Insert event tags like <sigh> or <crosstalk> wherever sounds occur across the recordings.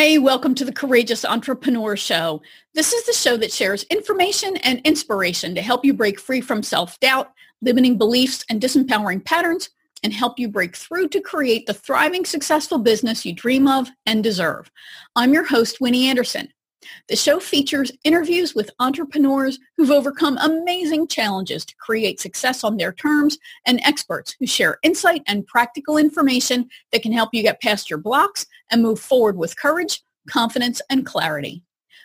Hey, welcome to the Courageous Entrepreneur Show. This is the show that shares information and inspiration to help you break free from self-doubt, limiting beliefs, and disempowering patterns, and help you break through to create the thriving, successful business you dream of and deserve. I'm your host, Winnie Anderson. The show features interviews with entrepreneurs who've overcome amazing challenges to create success on their terms and experts who share insight and practical information that can help you get past your blocks and move forward with courage, confidence, and clarity.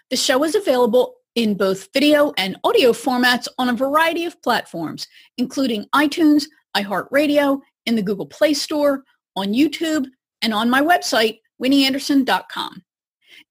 The show is available in both video and audio formats on a variety of platforms, including iTunes, iHeartRadio, in the Google Play Store, on YouTube, and on my website, winnieanderson.com.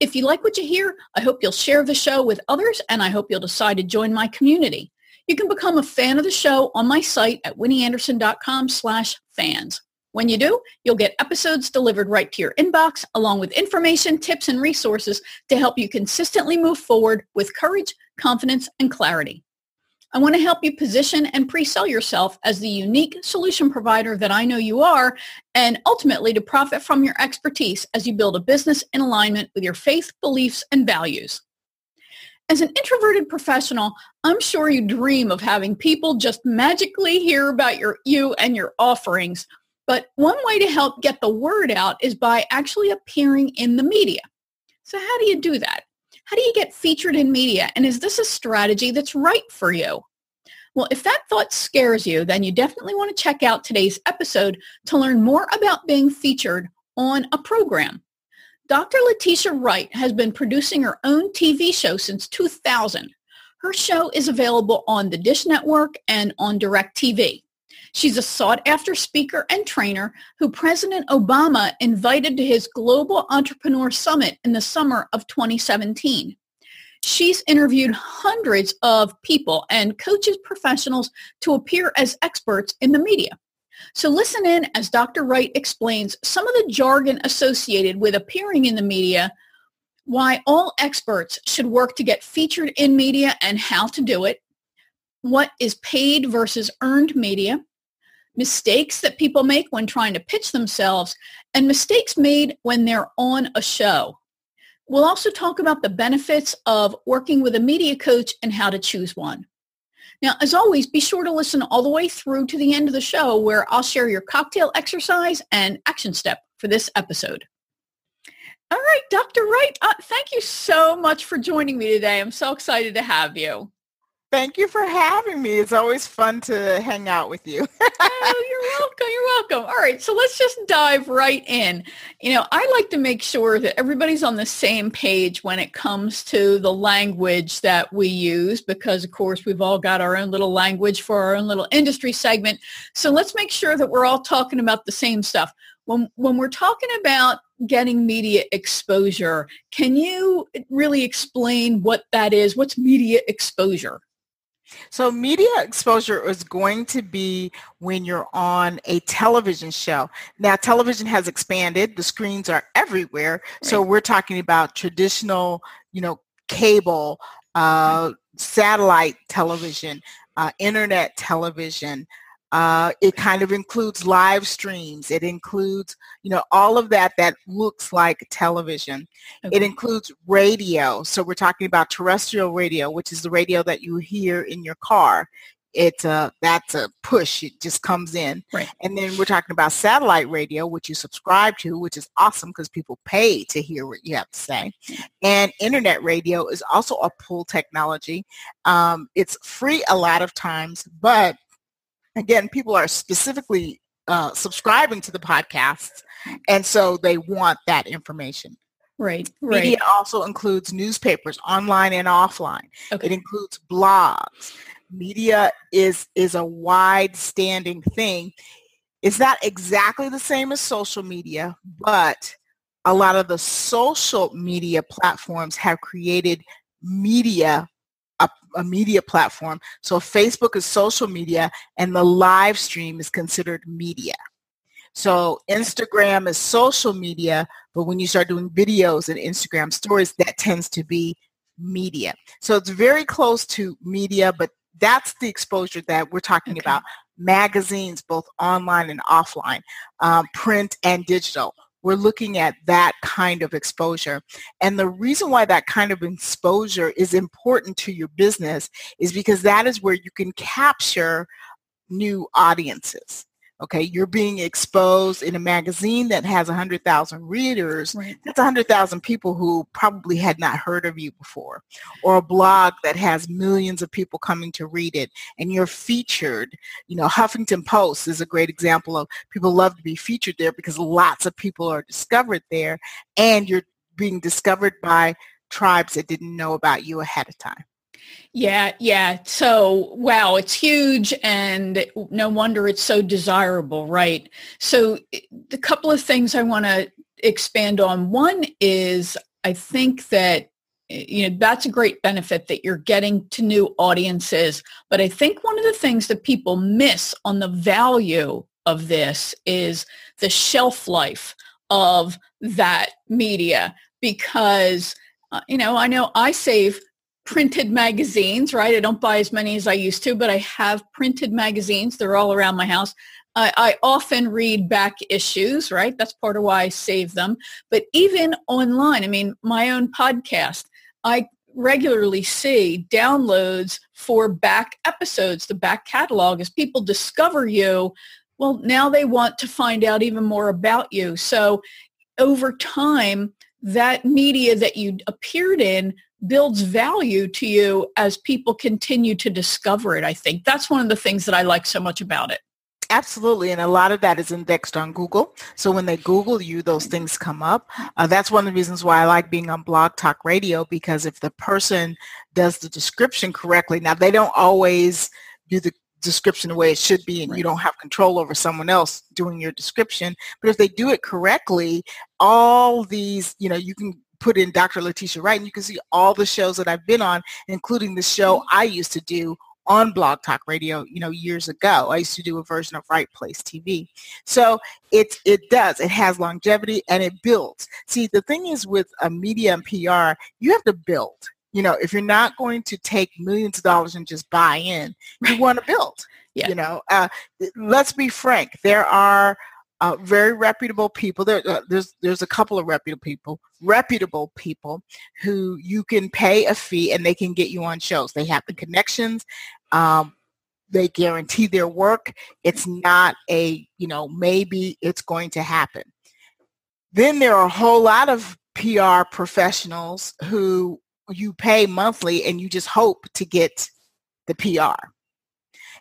If you like what you hear, I hope you'll share the show with others and I hope you'll decide to join my community. You can become a fan of the show on my site at winnieanderson.com slash fans. When you do, you'll get episodes delivered right to your inbox along with information, tips, and resources to help you consistently move forward with courage, confidence, and clarity. I want to help you position and pre-sell yourself as the unique solution provider that I know you are and ultimately to profit from your expertise as you build a business in alignment with your faith, beliefs, and values. As an introverted professional, I'm sure you dream of having people just magically hear about your you and your offerings. But one way to help get the word out is by actually appearing in the media. So how do you do that? How do you get featured in media? And is this a strategy that's right for you? Well, if that thought scares you, then you definitely want to check out today's episode to learn more about being featured on a program. Dr. Letitia Wright has been producing her own TV show since 2000. Her show is available on the Dish Network and on DirecTV. She's a sought-after speaker and trainer who President Obama invited to his Global Entrepreneur Summit in the summer of 2017. She's interviewed hundreds of people and coaches professionals to appear as experts in the media. So listen in as Dr. Wright explains some of the jargon associated with appearing in the media, why all experts should work to get featured in media and how to do it, what is paid versus earned media, mistakes that people make when trying to pitch themselves, and mistakes made when they're on a show. We'll also talk about the benefits of working with a media coach and how to choose one. Now, as always, be sure to listen all the way through to the end of the show where I'll share your cocktail exercise and action step for this episode. All right, Dr. Wright, uh, thank you so much for joining me today. I'm so excited to have you. Thank you for having me. It's always fun to hang out with you. <laughs> oh, you're welcome. You're welcome. All right. So let's just dive right in. You know, I like to make sure that everybody's on the same page when it comes to the language that we use because, of course, we've all got our own little language for our own little industry segment. So let's make sure that we're all talking about the same stuff. When, when we're talking about getting media exposure, can you really explain what that is? What's media exposure? So media exposure is going to be when you're on a television show. Now television has expanded. The screens are everywhere. Right. So we're talking about traditional, you know, cable, uh, satellite television, uh, internet television, uh, it kind of includes live streams. It includes, you know, all of that that looks like television. Okay. It includes radio. So we're talking about terrestrial radio, which is the radio that you hear in your car. It's a, that's a push. It just comes in. Right. And then we're talking about satellite radio, which you subscribe to, which is awesome because people pay to hear what you have to say. And internet radio is also a pull technology. Um, it's free a lot of times, but again, people are specifically uh, subscribing to the podcasts, and so they want that information. Right, right. Media also includes newspapers, online and offline. Okay. It includes blogs. Media is is a wide standing thing. It's not exactly the same as social media, but a lot of the social media platforms have created media a, a, media platform. So Facebook is social media and the live stream is considered media. So Instagram is social media, but when you start doing videos and Instagram stories, that tends to be media. So it's very close to media, but that's the exposure that we're talking okay. about. Magazines, both online and offline, um, print and digital. We're looking at that kind of exposure. And the reason why that kind of exposure is important to your business is because that is where you can capture new audiences okay you're being exposed in a magazine that has 100,000 readers right. that's 100,000 people who probably had not heard of you before or a blog that has millions of people coming to read it and you're featured you know Huffington Post is a great example of people love to be featured there because lots of people are discovered there and you're being discovered by tribes that didn't know about you ahead of time yeah, yeah. So, wow, it's huge and no wonder it's so desirable, right? So, the couple of things I want to expand on. One is I think that you know that's a great benefit that you're getting to new audiences, but I think one of the things that people miss on the value of this is the shelf life of that media because uh, you know, I know I save printed magazines, right? I don't buy as many as I used to, but I have printed magazines. They're all around my house. I, I, often read back issues, right? That's part of why I save them. But even online, I mean, my own podcast, I regularly see downloads for back episodes, the back catalog as people discover you. Well, now they want to find out even more about you. So over time, that media that you appeared in builds value to you as people continue to discover it. I think that's one of the things that I like so much about it. Absolutely, and a lot of that is indexed on Google. So when they Google you, those things come up. Uh, that's one of the reasons why I like being on Blog Talk Radio because if the person does the description correctly, now they don't always do the description the way it should be and right. you don't have control over someone else doing your description but if they do it correctly all these you know you can put in Dr. Letitia Wright, and you can see all the shows that I've been on, including the show. I used to do on Blog Talk Radio, you know, years ago. I used to do a version of Wright Place TV. So it it does. It has longevity and it builds. See, the thing is with a media and PR, you have to build. You know, if you're not going to take millions of dollars and just buy in, you want to build. Yeah. You know, uh, let's be frank. There are uh, very reputable people. There, uh, there's there's a couple of reputable people, reputable people who you can pay a fee and they can get you on shows. They have the connections. Um, they guarantee their work. It's not a you know maybe it's going to happen. Then there are a whole lot of PR professionals who you pay monthly and you just hope to get the PR.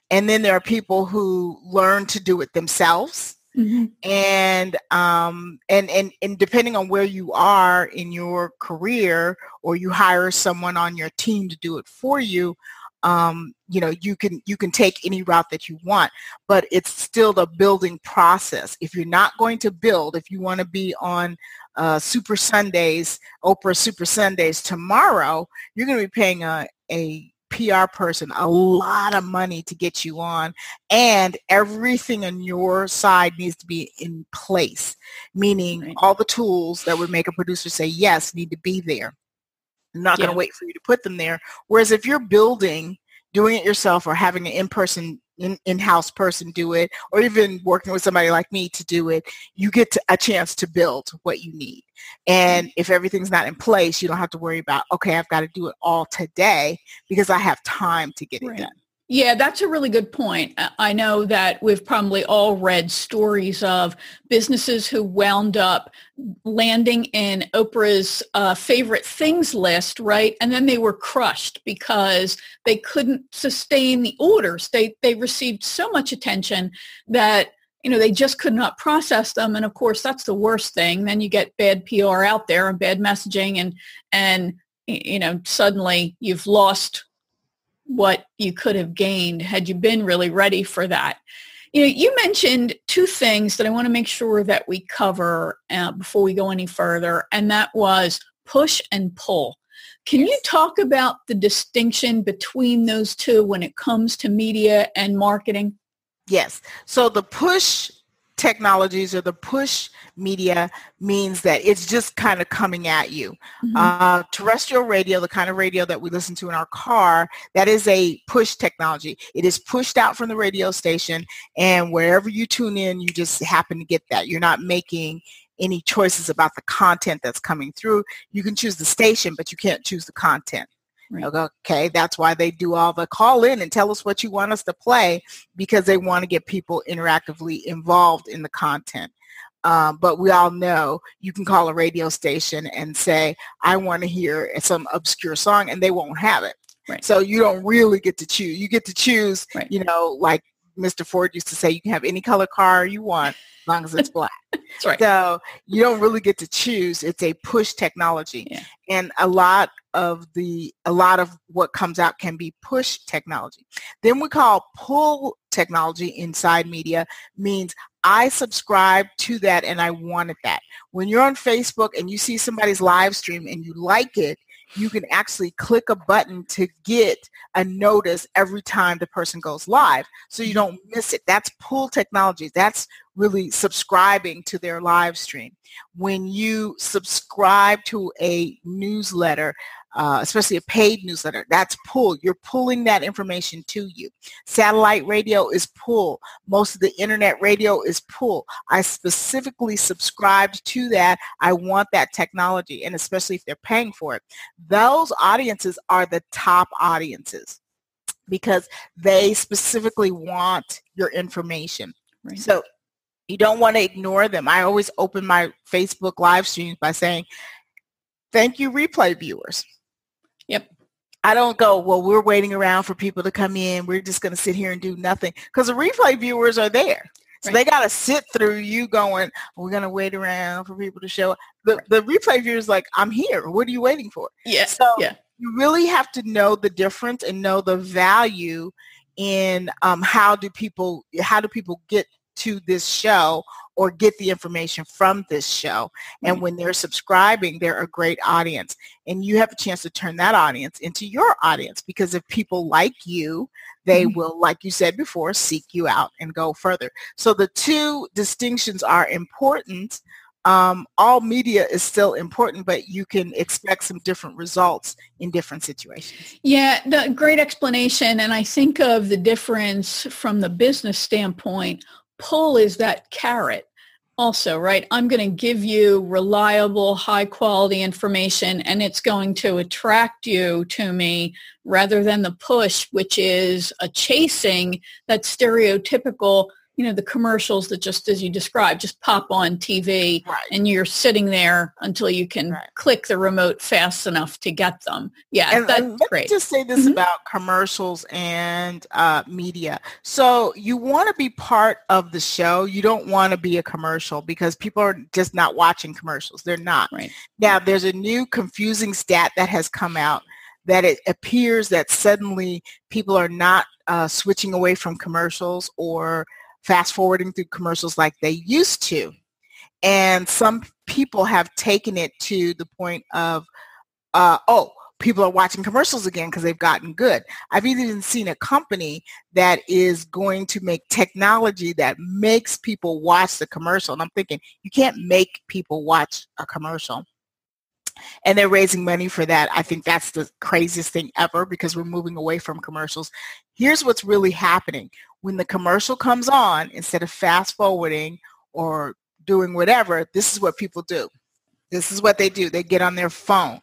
And then there are people who learn to do it themselves Mm-hmm. And um and, and and depending on where you are in your career or you hire someone on your team to do it for you, um, you know, you can you can take any route that you want, but it's still the building process. If you're not going to build, if you want to be on uh, Super Sundays, Oprah Super Sundays tomorrow, you're going to be paying a, a PR person a lot of money to get you on and everything on your side needs to be in place, meaning right. all the tools that would make a producer say yes need to be there. I'm not yeah. going to wait for you to put them there. Whereas if you're building, doing it yourself or having an in-person in, in-house person do it or even working with somebody like me to do it you get to, a chance to build what you need and if everything's not in place you don't have to worry about okay i've got to do it all today because i have time to get right. it done yeah, that's a really good point. I know that we've probably all read stories of businesses who wound up landing in Oprah's uh, favorite things list, right? And then they were crushed because they couldn't sustain the orders. They they received so much attention that you know they just could not process them. And of course, that's the worst thing. Then you get bad PR out there and bad messaging, and and you know suddenly you've lost what you could have gained had you been really ready for that. You know, you mentioned two things that I want to make sure that we cover uh, before we go any further, and that was push and pull. Can yes. you talk about the distinction between those two when it comes to media and marketing? Yes. So the push technologies or the push media means that it's just kind of coming at you. Mm-hmm. Uh, terrestrial radio, the kind of radio that we listen to in our car, that is a push technology. It is pushed out from the radio station and wherever you tune in, you just happen to get that. You're not making any choices about the content that's coming through. You can choose the station, but you can't choose the content. Right. Okay, that's why they do all the call in and tell us what you want us to play because they want to get people interactively involved in the content. Um, but we all know you can call a radio station and say, I want to hear some obscure song, and they won't have it. Right. So you don't really get to choose. You get to choose, right. you know, like Mr. Ford used to say, you can have any color car you want as long as it's black. <laughs> That's right. So you don't really get to choose. It's a push technology. Yeah. And a lot of the a lot of what comes out can be push technology. Then we call pull technology inside media means I subscribe to that and I wanted that. When you're on Facebook and you see somebody's live stream and you like it, you can actually click a button to get a notice every time the person goes live so you don't miss it. That's pull technology. That's really subscribing to their live stream. When you subscribe to a newsletter, uh, especially a paid newsletter. That's pull. You're pulling that information to you. Satellite radio is pull. Most of the internet radio is pull. I specifically subscribed to that. I want that technology, and especially if they're paying for it. Those audiences are the top audiences because they specifically want your information. Right. So you don't want to ignore them. I always open my Facebook live streams by saying, thank you replay viewers. Yep. I don't go, well, we're waiting around for people to come in. We're just going to sit here and do nothing. Because the replay viewers are there. So right. they got to sit through you going, we're going to wait around for people to show up. The, right. the replay viewers like, I'm here. What are you waiting for? Yeah. So yeah. you really have to know the difference and know the value in um, how do people how do people get to this show or get the information from this show. And when they're subscribing, they're a great audience. And you have a chance to turn that audience into your audience because if people like you, they mm-hmm. will, like you said before, seek you out and go further. So the two distinctions are important. Um, all media is still important, but you can expect some different results in different situations. Yeah, the great explanation. And I think of the difference from the business standpoint pull is that carrot also, right? I'm going to give you reliable, high quality information and it's going to attract you to me rather than the push, which is a chasing that stereotypical you know, the commercials that just as you described, just pop on TV right. and you're sitting there until you can right. click the remote fast enough to get them. Yeah, and, that's and let great. Me just say this mm-hmm. about commercials and uh, media. So you want to be part of the show. You don't want to be a commercial because people are just not watching commercials. They're not. Right. Now, there's a new confusing stat that has come out that it appears that suddenly people are not uh, switching away from commercials or fast forwarding through commercials like they used to. And some people have taken it to the point of, uh, oh, people are watching commercials again because they've gotten good. I've even seen a company that is going to make technology that makes people watch the commercial. And I'm thinking, you can't make people watch a commercial. And they're raising money for that. I think that's the craziest thing ever because we're moving away from commercials. Here's what's really happening when the commercial comes on, instead of fast forwarding or doing whatever, this is what people do. This is what they do. They get on their phone.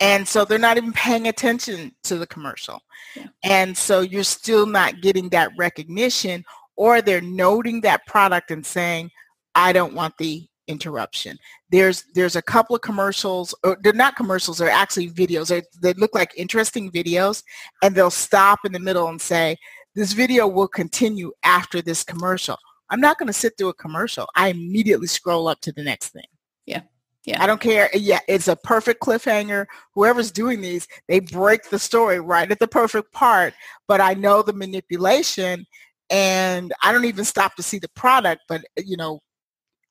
And so they're not even paying attention to the commercial. Yeah. And so you're still not getting that recognition or they're noting that product and saying, I don't want the interruption. There's there's a couple of commercials, or they're not commercials, they're actually videos. They're, they look like interesting videos and they'll stop in the middle and say, this video will continue after this commercial. I'm not going to sit through a commercial. I immediately scroll up to the next thing. Yeah. Yeah. I don't care. Yeah, it's a perfect cliffhanger. Whoever's doing these, they break the story right at the perfect part, but I know the manipulation and I don't even stop to see the product, but you know,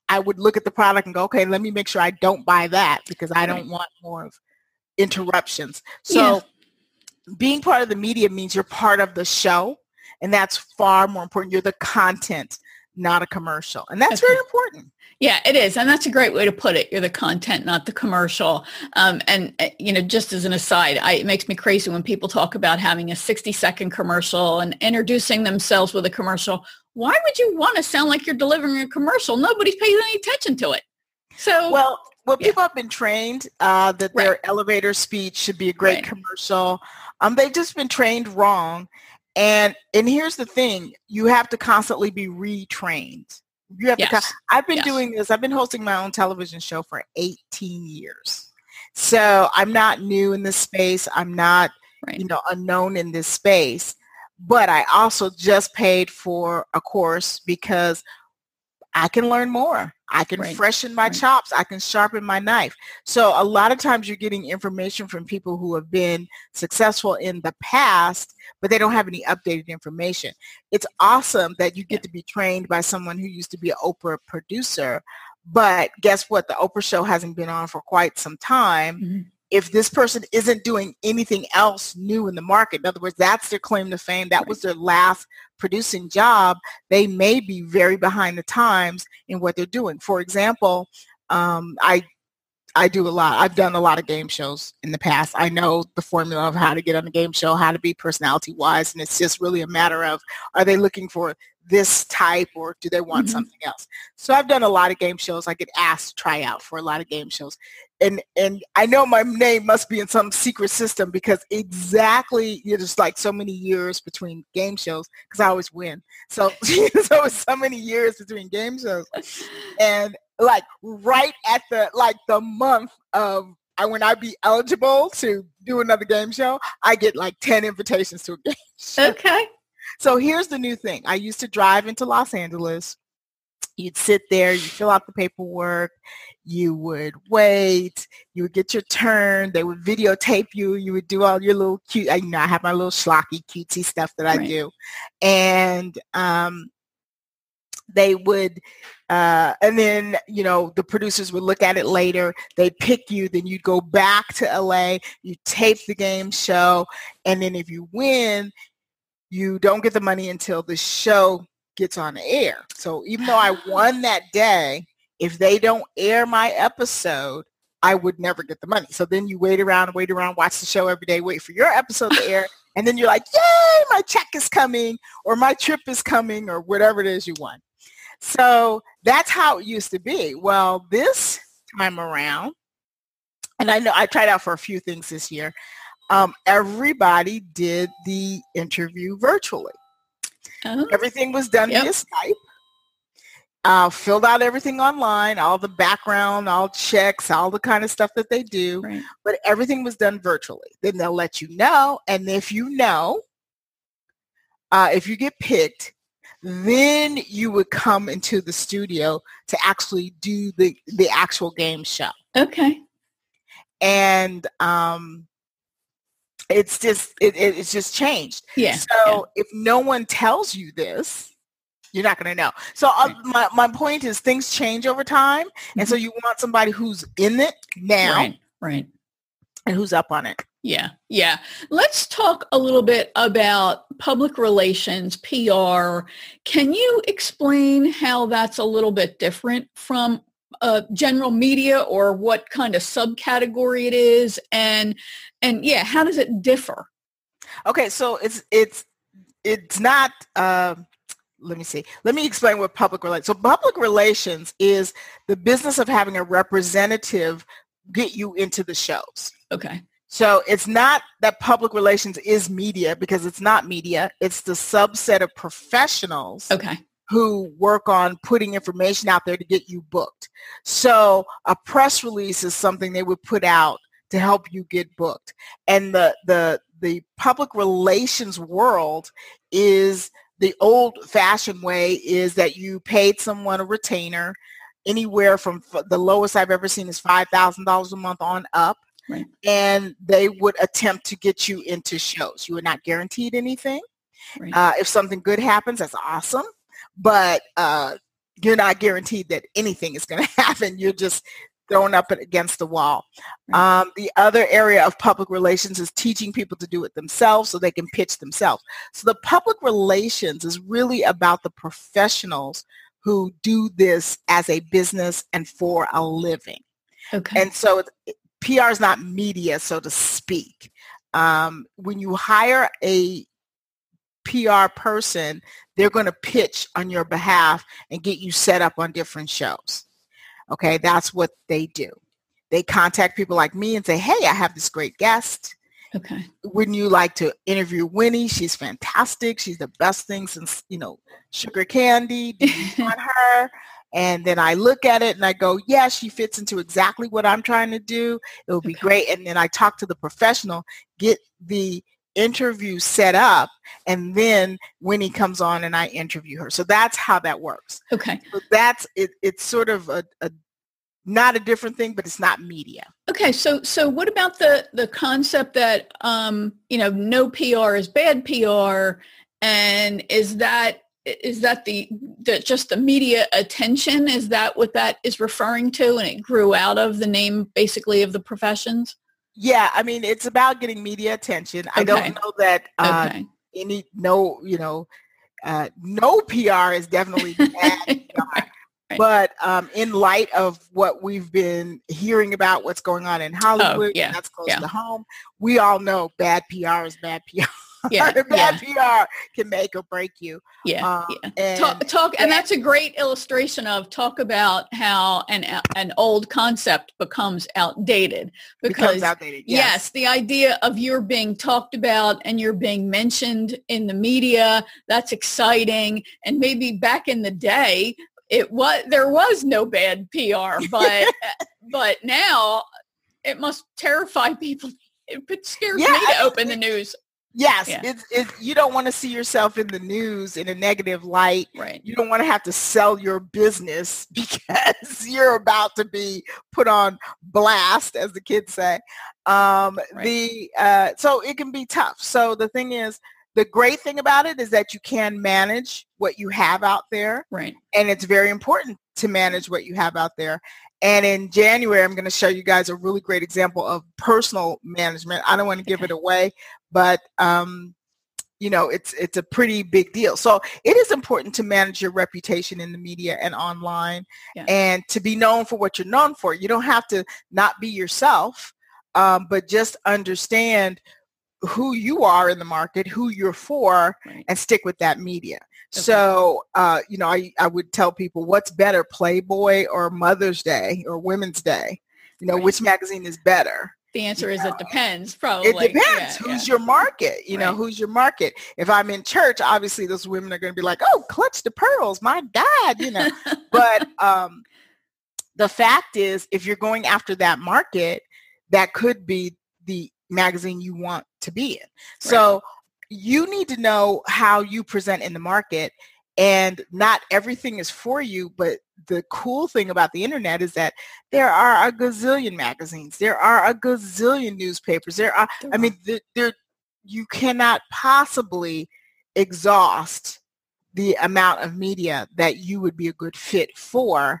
I would look at the product and go, okay, let me make sure I don't buy that because I don't want more of interruptions. So yeah. being part of the media means you're part of the show and that's far more important. You're the content, not a commercial. And that's okay. very important. Yeah, it is. And that's a great way to put it. You're the content, not the commercial. Um, and, uh, you know, just as an aside, I, it makes me crazy when people talk about having a 60 second commercial and introducing themselves with a commercial. Why would you want to sound like you're delivering a commercial? Nobody's paying any attention to it. So well, well, people have been trained uh, that Right. their elevator speech should be a great Right. commercial. Um, they've just been trained wrong. And and here's the thing: you have to constantly be retrained. You have to. Yes. I've been Yes. doing this. I've been hosting my own television show for 18 years. So I'm not new in this space. I'm not right. you know, unknown in this space. But I also just paid for a course because I can learn more. I can Right. freshen my Right. chops. I can sharpen my knife. So a lot of times you're getting information from people who have been successful in the past, but they don't have any updated information. It's awesome that you get to be trained by someone who used to be an Oprah producer. But guess what? The Oprah show hasn't been on for quite some time Mhm. If this person isn't doing anything else new in the market, in other words, that's their claim to fame, that was their last producing job, they may be very behind the times in what they're doing. For example, um, I I do a lot. I've done a lot of game shows in the past. I know the formula of how to get on a game show, how to be personality wise, and it's just really a matter of are they looking for this type or do they want Mhm. something else? So I've done a lot of game shows. I get asked to try out for a lot of game shows. And and I know my name must be in some secret system because exactly you know, there's like so many years between game shows because I always win. So <laughs> so it's so many years between game shows and like right at the like the month of uh, I when I'd be eligible to do another game show, I get like 10 invitations to a <laughs> game show. Okay. So here's the new thing. I used to drive into Los Angeles. You'd sit there, you fill out the paperwork, you would wait, you would get your turn, they would videotape you, you would do all your little cute, I, you know, I have my little schlocky cutesy stuff that I Right. do. And um, they would uh, and then you know the producers would look at it later they'd pick you then you'd go back to la you tape the game show and then if you win you don't get the money until the show gets on the air so even though i won that day if they don't air my episode i would never get the money so then you wait around wait around watch the show every day wait for your episode to air <laughs> and then you're like yay my check is coming or my trip is coming or whatever it is you want so that's how it used to be. Well, this time around, and I know I tried out for a few things this year, um, everybody did the interview virtually. Oh, Everything was done Yep. via Skype. Uh, filled out everything online, all the background, all checks, all the kind of stuff that they do, right. but everything was done virtually. Then they'll let you know, and if you know, uh, if you get picked, then you would come into the studio to actually do the the actual game show Okay. and um it's just it, it- it's just changed Yeah. so if no one tells you this you're not going to know so uh, my, my point is things change over time and so you want somebody who's in it now Right. Right. and who's up on it Yeah, yeah. Let's talk a little bit about public relations, PR. Can you explain how that's a little bit different from uh, general media or what kind of subcategory it is? And, and yeah, how does it differ? Okay, so it's it's it's not. um let me see. Let me explain what public relations. So public relations is the business of having a representative get you into the shows. Okay. So it's not that public relations is media because it's not media. It's the subset of professionals Okay. Who work on putting information out there to get you booked. So a press release is something they would put out to help you get booked. And the the the public relations world is the old fashioned way is that you paid someone a retainer anywhere from f- the lowest I've ever seen is $5,000 a month on up. Right. And they would attempt to get you into shows. You are not guaranteed anything. Right. Uh, if something good happens, that's awesome. But uh, you're not guaranteed that anything is going <laughs> to happen. You're just thrown up against the wall. Um, the other area of public relations is teaching people to do it themselves so they can pitch themselves. So the public relations is really about the professionals who do this as a business and for a living. okay. And so PR is not media, so to speak. Um, when you hire a PR person, they're going to pitch on your behalf and get you set up on different shows. Okay, that's what they do. They contact people like me and say, hey, I have this great guest. Okay. Wouldn't you like to interview Winnie? She's fantastic. She's the best thing since, you know, sugar candy. Do you <laughs> want her? And then I look at it and I go, yeah, she fits into exactly what I'm trying to do. It will be okay. great. And then I talk to the professional, get the interview set up, and then Winnie comes on and I interview her. So that's how that works. Okay. So that's it. It's sort of a, a not a different thing, but it's not media. Okay, so so what about the the concept that um, you know no PR is bad PR, and is that is that the, the just the media attention? Is that what that is referring to? And it grew out of the name basically of the professions. Yeah, I mean it's about getting media attention. Okay. I don't know that uh, okay. any no you know uh, no PR is definitely <laughs> bad. Right. But um, in light of what we've been hearing about what's going on in oh, Hollywood, oh, yeah. that's close yeah. to home, we all know bad PR is bad PR. Yeah, <laughs> bad yeah. PR can make or break you. Yeah, um, yeah. And, talk, talk, and that's a great illustration of talk about how an an old concept becomes outdated because becomes outdated. Yes. yes, the idea of you're being talked about and you're being mentioned in the media that's exciting. And maybe back in the day, it was there was no bad PR, <laughs> but but now it must terrify people. <laughs> It scares yeah, me to open the news. Yes, yeah. it's, it's, you don't want to see yourself in the news in a negative light. Right. You don't want to have to sell your business <laughs> because you're about to be put on blast, as the kids say. Um, right. The uh, so it can be tough. So the thing is, the great thing about it is that you can manage what you have out there. Right. And it's very important to manage what you have out there. And in January, I'm going to show you guys a really great example of personal management. I don't want to give it away, but um, you know, it's it's a pretty big deal. So it is important to manage your reputation in the media and online, yeah. and to be known for what you're known for. You don't have to not be yourself, um, but just understand who you are in the market, who you're for, right. and stick with that media. Okay. So, uh, you know, I, I would tell people what's better, Playboy or Mother's Day or Women's Day? You know, right. which magazine is better? The answer you is know? it depends, probably. It depends. Yeah, who's yeah. your market? You right. know, who's your market? If I'm in church, obviously those women are going to be like, oh, clutch the pearls. My God, you know. but <laughs> um, the fact is, if you're going after that market, that could be the magazine you want to be in. Right. So you need to know how you present in the market and not everything is for you but the cool thing about the internet is that there are a gazillion magazines there are a gazillion newspapers there are i mean there you cannot possibly exhaust the amount of media that you would be a good fit for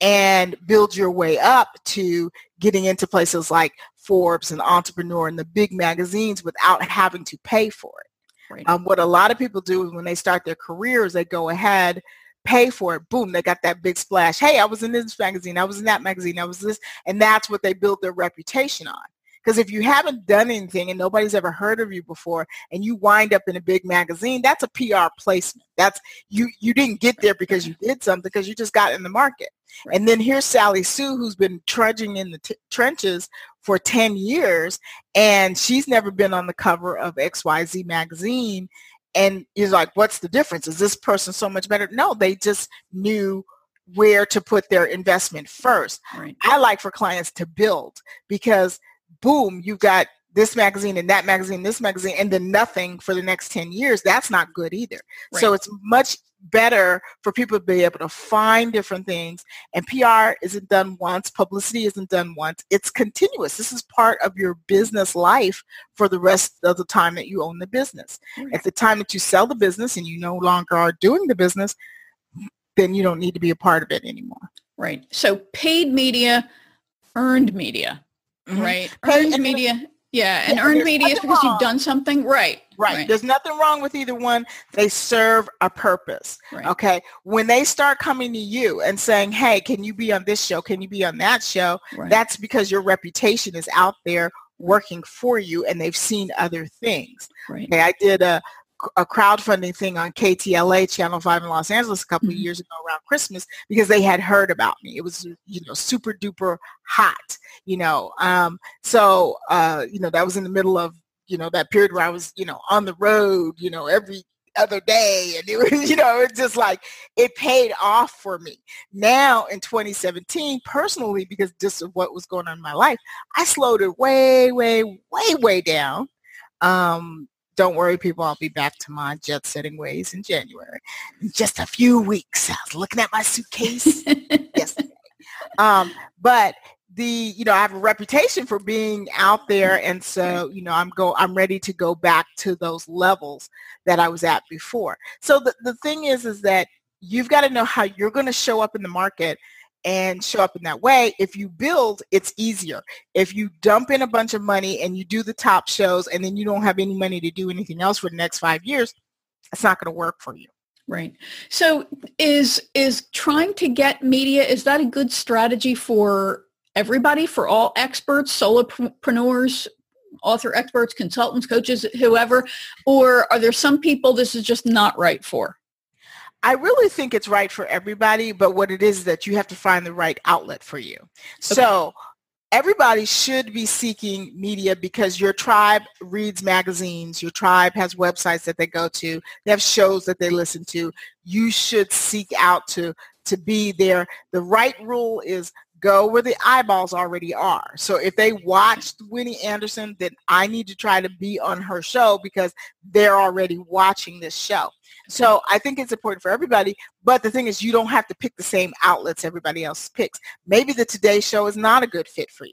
and build your way up to getting into places like Forbes and Entrepreneur and the big magazines without having to pay for it. Right. Um, what a lot of people do is when they start their careers, they go ahead, pay for it. Boom, they got that big splash. Hey, I was in this magazine. I was in that magazine. I was this. And that's what they build their reputation on. Because if you haven't done anything and nobody's ever heard of you before and you wind up in a big magazine, that's a PR placement. That's you you didn't get there because you did something because you just got in the market. Right. And then here's Sally Sue who's been trudging in the t- trenches for 10 years and she's never been on the cover of XYZ magazine and you're like what's the difference? Is this person so much better? No, they just knew where to put their investment first. Right. I like for clients to build because boom, you've got this magazine and that magazine, this magazine, and then nothing for the next 10 years. That's not good either. Right. So it's much better for people to be able to find different things. And PR isn't done once. Publicity isn't done once. It's continuous. This is part of your business life for the rest of the time that you own the business. Right. At the time that you sell the business and you no longer are doing the business, then you don't need to be a part of it anymore. Right. So paid media, earned media mm-hmm. right? Earned and media. Yeah, and yeah, earned media is because wrong. you've done something right, right. Right. There's nothing wrong with either one. They serve a purpose. Right. Okay. When they start coming to you and saying, "Hey, can you be on this show? Can you be on that show?" Right. That's because your reputation is out there working for you, and they've seen other things. Right. Okay. I did a a crowdfunding thing on KTLA Channel 5 in Los Angeles a couple mm-hmm. of years ago around Christmas because they had heard about me. It was, you know, super duper hot, you know. Um, so, uh, you know, that was in the middle of, you know, that period where I was, you know, on the road, you know, every other day and it was <laughs> you know it's just like it paid off for me now in 2017 personally because just of what was going on in my life i slowed it way way way way down um don't worry, people. I'll be back to my jet setting ways in January. In just a few weeks. I was looking at my suitcase <laughs> yesterday. Um, but the you know I have a reputation for being out there, and so you know I'm go I'm ready to go back to those levels that I was at before. So the the thing is is that you've got to know how you're going to show up in the market and show up in that way. If you build, it's easier. If you dump in a bunch of money and you do the top shows and then you don't have any money to do anything else for the next five years, it's not going to work for you. Right. So is is trying to get media, is that a good strategy for everybody, for all experts, solopreneurs, author experts, consultants, coaches, whoever? Or are there some people this is just not right for? I really think it's right for everybody, but what it is, is that you have to find the right outlet for you. Okay. So everybody should be seeking media because your tribe reads magazines, your tribe has websites that they go to, they have shows that they listen to. You should seek out to to be there. The right rule is go where the eyeballs already are. So if they watched Winnie Anderson, then I need to try to be on her show because they're already watching this show. So I think it's important for everybody. But the thing is, you don't have to pick the same outlets everybody else picks. Maybe the Today Show is not a good fit for you.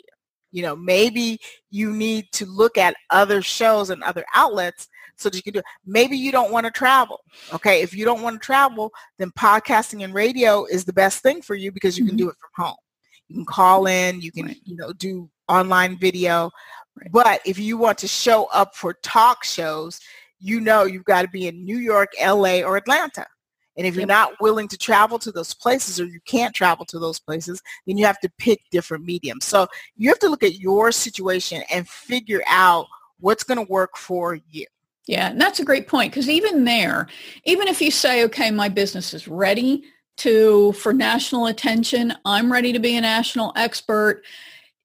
You know, maybe you need to look at other shows and other outlets so that you can do it. Maybe you don't want to travel. Okay. If you don't want to travel, then podcasting and radio is the best thing for you because you mm-hmm. can do it from home. You can call in, you can, right. you know, do online video. Right. But if you want to show up for talk shows, you know you've got to be in New York, LA, or Atlanta. And if you're not willing to travel to those places or you can't travel to those places, then you have to pick different mediums. So you have to look at your situation and figure out what's going to work for you. Yeah, and that's a great point because even there, even if you say, okay, my business is ready to for national attention, I'm ready to be a national expert,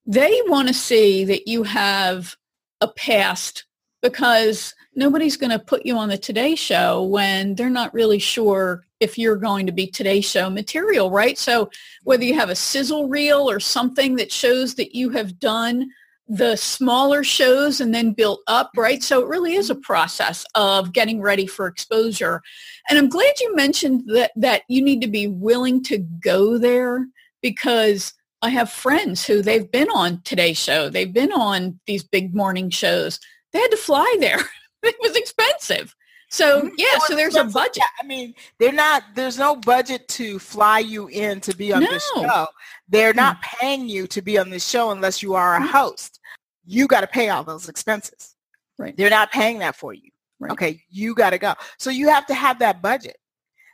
they want to see that you have a past because nobody's going to put you on the Today Show when they're not really sure if you're going to be Today Show material, right? So whether you have a sizzle reel or something that shows that you have done the smaller shows and then built up, mm-hmm. right? So it really is a mm-hmm. process of getting ready for exposure. And I'm glad you mentioned that that you need to be willing to go there because I have friends who they've been on Today Show, they've been on these big morning shows. They had to fly there. <laughs> it was expensive. So yeah, so there's a budget. I mean, they're not. There's no budget to fly you in to be on no. this show. They're mm. not paying you to be on this show unless you are a mm. host. You got to pay all those expenses. Right. They're not paying that for you. Right. Okay, you got to go. So you have to have that budget.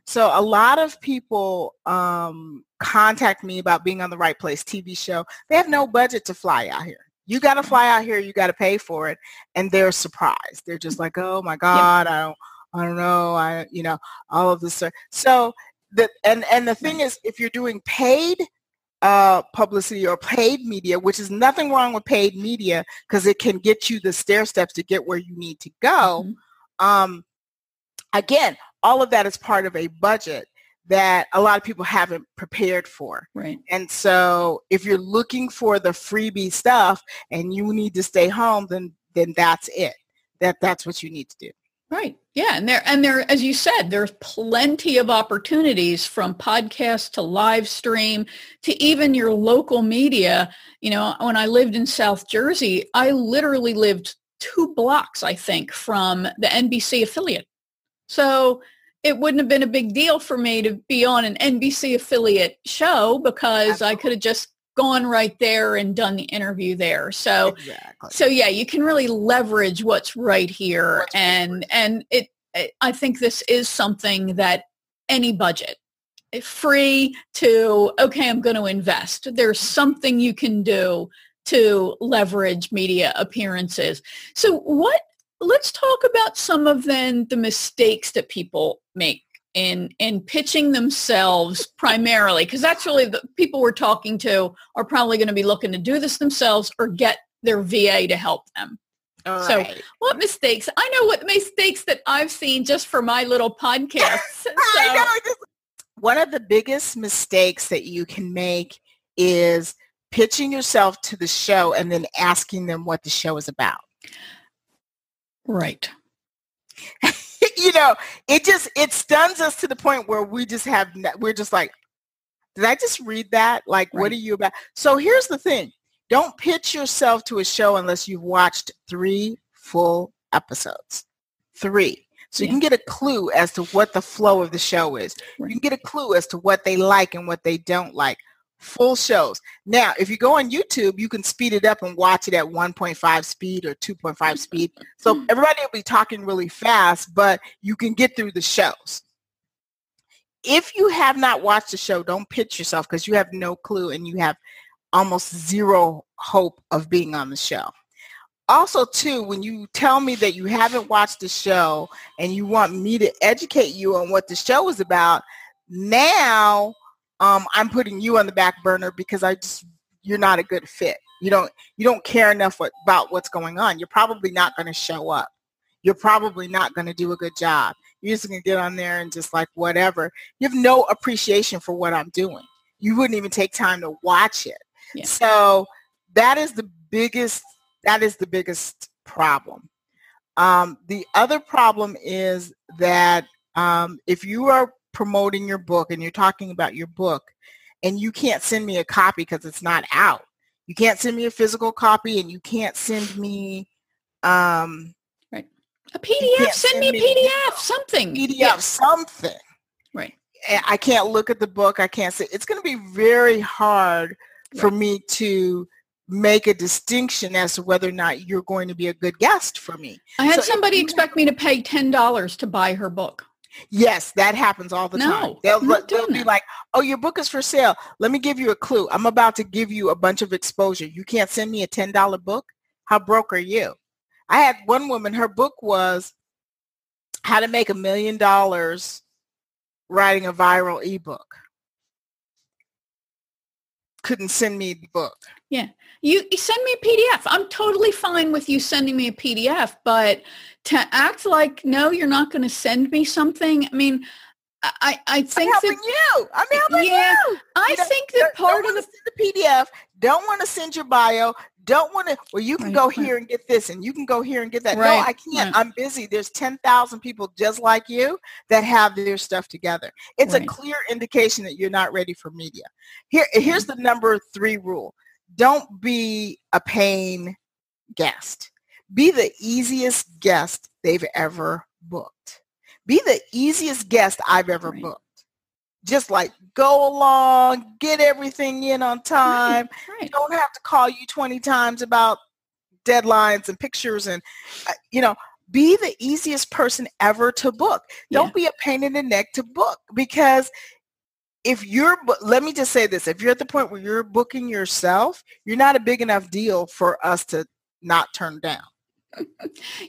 So a lot of people um, contact me about being on the Wright Place TV show. They have no budget to fly out here you got to fly out here. You got to pay for it. And they're surprised. They're just like, oh my God, I don't, I don't know. I, you know, all of this. So the, and, and the thing is, if you're doing paid uh, publicity or paid media, which is nothing wrong with paid media because it can get you the stair steps to get where you need to go. Mm-hmm. Um, again, all of that is part of a budget that a lot of people haven't prepared for. Right. And so if you're looking for the freebie stuff and you need to stay home, then then that's it. That that's what you need to do. Right. Yeah. And there and there, as you said, there's plenty of opportunities from podcast to live stream to even your local media. You know, when I lived in South Jersey, I literally lived two blocks, I think, from the NBC affiliate. So it wouldn't have been a big deal for me to be on an NBC affiliate show because Absolutely. I could have just gone right there and done the interview there. So exactly. so yeah, you can really leverage what's right here what's and right. and it, it I think this is something that any budget free to okay, I'm going to invest. There's something you can do to leverage media appearances. So what let's talk about some of then the mistakes that people make in in pitching themselves primarily because that's really the people we're talking to are probably going to be looking to do this themselves or get their VA to help them. All so right. what mistakes? I know what mistakes that I've seen just for my little podcast. <laughs> So, I know, just- One of the biggest mistakes that you can make is pitching yourself to the show and then asking them what the show is about. right. <laughs> <laughs> you know, it just it stuns us to the point where we just have we're just like, did I just read that? Like, what are you about? So here's the thing: don't pitch yourself to a show unless you've watched three full episodes. Three. So you can get a clue as to what the flow of the show is. Right. You can get a clue as to what they like and what they don't like. Full shows. Now, if you go on YouTube, you can speed it up and watch it at 1.5 speed or 2.5 speed. So hmm. everybody will be talking really fast, but you can get through the shows. If you have not watched the show, don't pitch yourself because you have no clue and you have almost zero hope of being on the show. Also, too, when you tell me that you haven't watched the show and you want me to educate you on what the show is about, now um, I'm putting you on the back burner because I just you're not a good fit. You don't you don't care enough what, about what's going on. You're probably not going to show up. You're probably not going to do a good job. You're just going to get on there and just like whatever. You have no appreciation for what I'm doing. You wouldn't even take time to watch it. Yeah. So that is the biggest that is the biggest problem. Um, the other problem is that um, if you are promoting your book and you're talking about your book and you can't send me a copy because it's not out, you can't send me a physical copy and you can't send me um, right A PDF. can't Send me a send PDF. Something. PDF, Yeah. something. Right. I can't look at the book. I can't say it's going to be very hard for me to make a distinction as to whether or not you're going to be a good guest for me. I had So somebody expect me to pay ten dollars to buy her book. Yes, that happens all the No, time. They'll, they'll be that. like, oh, your book is for sale. Let me give you a clue. I'm about to give you a bunch of exposure. You can't send me a $10 book? How broke are you? I had one woman, her book was how to make a million dollars writing a viral ebook. Couldn't send me the book. You, you send me a PDF. I'm totally fine with you sending me a PDF, but to act like no, you're not going to send me something. I mean, I I I'm think helping that you. I'm helping Yeah, you. I You know, think that part of the send the PDF, don't want to send your bio, don't want to, well, you can Right, go right. here and get this and you can go here and get that. No, I can't. right. I'm busy. There's 10,000 people just like you that have their stuff together. It's a clear indication that you're not ready for media. Here, here's the number three rule. Don't be a paying guest. Be the easiest guest they've ever booked. Be the easiest guest I've ever Right. booked. Just like go along, get everything in on time. right. Don't have to call you 20 times about deadlines and pictures and, uh, you know, be the easiest person ever to book. Don't Yeah. be a pain in the neck to book because if you're, let me just say this, if you're at the point where you're booking yourself, you're not a big enough deal for us to not turn down. <laughs>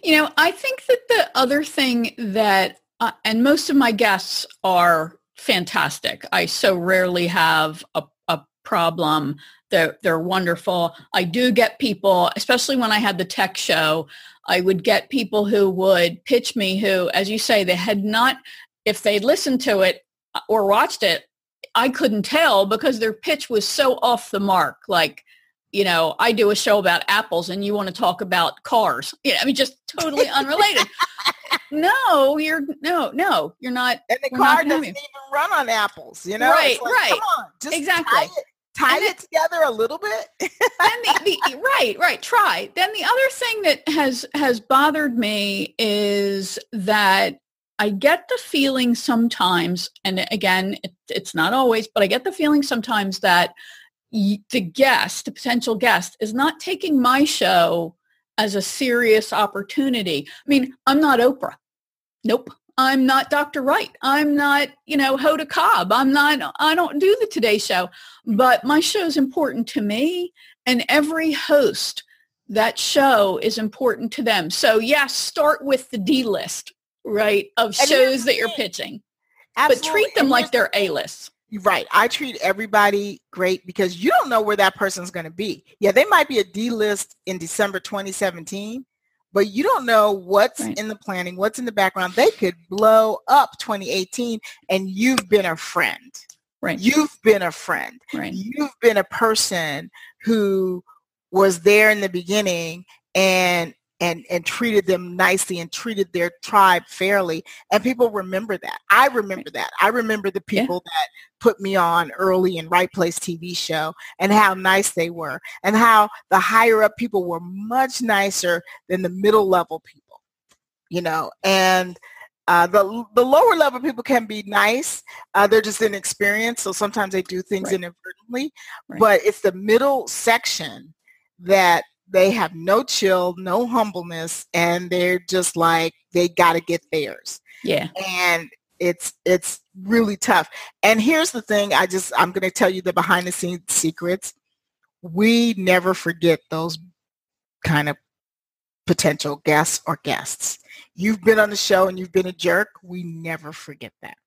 You know, I think that the other thing that, uh, and most of my guests are fantastic. I so rarely have a, a problem. They're, they're wonderful. I do get people, especially when I had the tech show, I would get people who would pitch me who, as you say, they had not, if they'd listened to it uh, or watched it, I couldn't tell because their pitch was so off the mark. Like, you know, I do a show about apples and you want to talk about cars. <laughs> Yeah, I mean, just totally unrelated. <laughs> no, you're no, no, you're not. And the car doesn't even run on apples, you know? Right, like, right. Come on, just Exactly. tie it, tie it together a little bit. Then the, the <laughs> right, right, try. Then the other thing that has has bothered me is that I get the feeling sometimes, and again, it, it's not always, but I get the feeling sometimes that the guest, the potential guest, is not taking my show as a serious opportunity. I mean, I'm not Oprah. Nope. I'm not Dr. Wright. I'm not, you know, Hoda Kotb. I'm not, I don't do the Today Show, but my show is important to me and every host that show is important to them. So yes, start with the D list, right, of And shows that you're pitching, but treat them And like they're A list. Right. I treat everybody great because you don't know where that person's going to be. Yeah, they might be a D list in December 2017, but you don't know what's Right. in the planning, what's in the background. They could blow up 2018 and you've been a friend. Right. You've been a friend. right. You've been a person who was there in the beginning and and and treated them nicely and treated their tribe fairly and people remember that i remember that i remember the Yeah. people that put me on early in Wright Place TV show and how nice they were and how the higher up people were much nicer than the middle level people you know and uh, the the lower level people can be nice. Uh, they're just inexperienced, so sometimes they do things Right. inadvertently. Right. But it's the middle section that they have no chill, no humbleness, and they're just like they got to get theirs. Yeah. And it's it's really tough. And here's the thing: I just I'm going to tell you the behind the scenes secrets. We never forget those kind of potential guests or guests. You've been on the show and you've been a jerk. We never forget that.